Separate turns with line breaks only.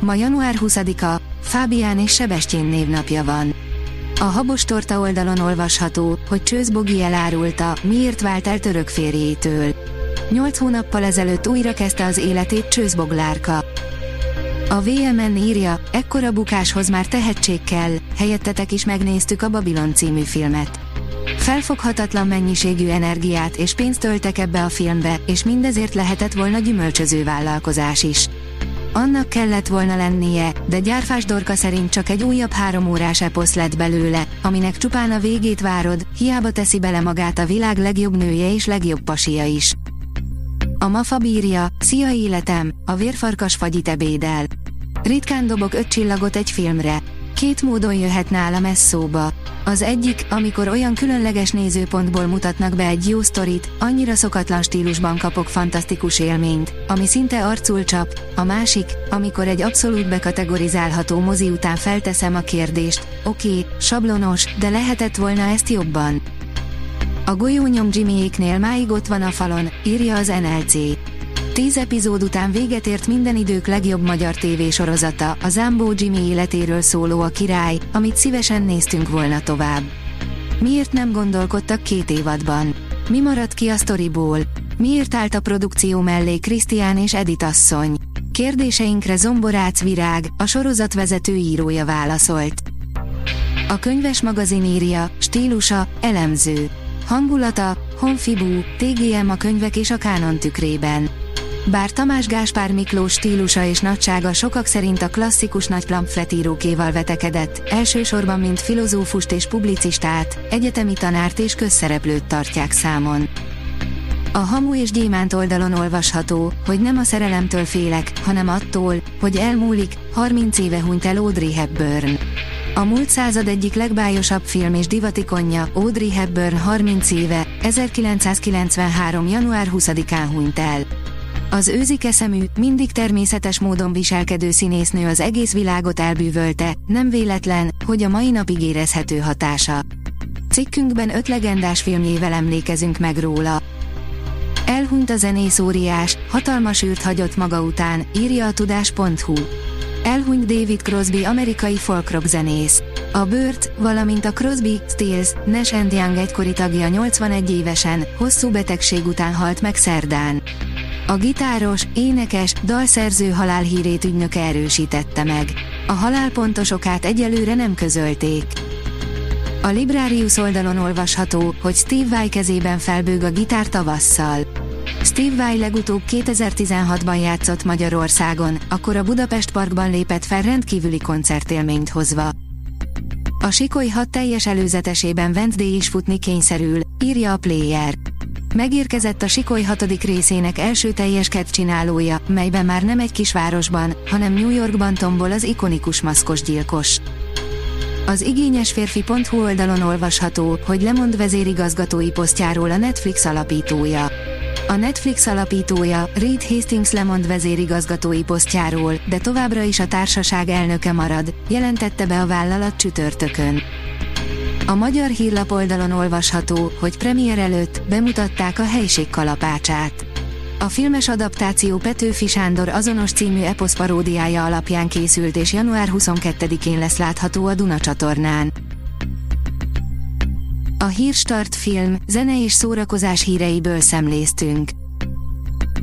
Ma január 20-a, Fábián és Sebestyén névnapja van. A Habos Torta oldalon olvasható, hogy Csőz Bogi elárulta, miért vált el török férjétől. Nyolc hónappal ezelőtt újra kezdte az életét Csőz Boglárka. A VMN írja, ekkora bukáshoz már tehetség kell, helyettetek is megnéztük a Babylon című filmet. Felfoghatatlan mennyiségű energiát és pénzt töltek ebbe a filmbe, és mindezért lehetett volna gyümölcsöző vállalkozás is. Annak kellett volna lennie, de Gyárfás Dorka szerint csak egy újabb három órás eposz lett belőle, aminek csupán a végét várod, hiába teszi bele magát a világ legjobb nője és legjobb pasia is. A mafa bírja, szia életem, a vérfarkas fagyit ebédel. Ritkán dobok öt csillagot egy filmre. Két módon jöhet nálam ez szóba. Az egyik, amikor olyan különleges nézőpontból mutatnak be egy jó sztorit, annyira szokatlan stílusban kapok fantasztikus élményt, ami szinte arcul csap, a másik, amikor egy abszolút bekategorizálható mozi után felteszem a kérdést, oké, okay, sablonos, de lehetett volna ezt jobban. A golyónyom Jimmyéknél máig ott van a falon, írja az NLC. Tíz epizód után véget ért minden idők legjobb magyar tévésorozata, a Zambó Jimmy életéről szóló a király, amit szívesen néztünk volna tovább. Miért nem gondolkodtak két évadban? Mi maradt ki a sztoriból? Miért állt a produkció mellé Krisztián és Edith asszony? Kérdéseinkre Zomborác Virág, a sorozat vezető írója válaszolt. A könyves magazin írja, stílusa, elemző. Hangulata, honfibú, TGM a könyvek és a kánon tükrében. Bár Tamás Gáspár Miklós stílusa és nagysága sokak szerint a klasszikus nagy pamfletírókéval vetekedett, elsősorban mint filozófust és publicistát, egyetemi tanárt és közszereplőt tartják számon. A Hamu és Gyémánt oldalon olvasható, hogy nem a szerelemtől félek, hanem attól, hogy elmúlik, 30 éve hunyt el Audrey Hepburn. A múlt század egyik legbájosabb film és divatikonja, Audrey Hepburn 30 éve, 1993. január 20-án hunyt el. Az őzike szemű, mindig természetes módon viselkedő színésznő az egész világot elbűvölte, nem véletlen, hogy a mai napig érezhető hatása. Cikkünkben öt legendás filmjével emlékezünk meg róla. Elhunyt a zenész óriás, hatalmas űrt hagyott maga után, írja a tudás.hu. Elhunyt David Crosby amerikai folkrock zenész. A Burt, valamint a Crosby, Stills, Nash Young egykori tagja 81 évesen, hosszú betegség után halt meg szerdán. A gitáros, énekes, dalszerző halálhírét ügynöke erősítette meg. A halál pontos okát egyelőre nem közölték. A Librarius oldalon olvasható, hogy Steve Vai kezében felbőg a gitár tavasszal. Steve Vai legutóbb 2016-ban játszott Magyarországon, akkor a Budapest Parkban lépett fel rendkívüli koncertélményt hozva. A Sikoly 6 teljes előzetesében Wednesday is futni kényszerül, írja a Player. Megérkezett a Sikoly hatodik részének első teljes csinálója, melyben már nem egy kisvárosban, hanem New Yorkban tombol az ikonikus maszkos gyilkos. Az igényes férfi.hu oldalon olvasható, hogy lemond vezérigazgatói posztjáról a Netflix alapítója. A Netflix alapítója, Reed Hastings lemond vezérigazgatói posztjáról, de továbbra is a társaság elnöke marad, jelentette be a vállalat csütörtökön. A magyar hírlap oldalon olvasható, hogy premier előtt bemutatták a helység kalapácsát. A filmes adaptáció Petőfi Sándor azonos című eposz paródiája alapján készült és január 22-én lesz látható a Duna csatornán. A Hírstart film, zene és szórakozás híreiből szemléztünk.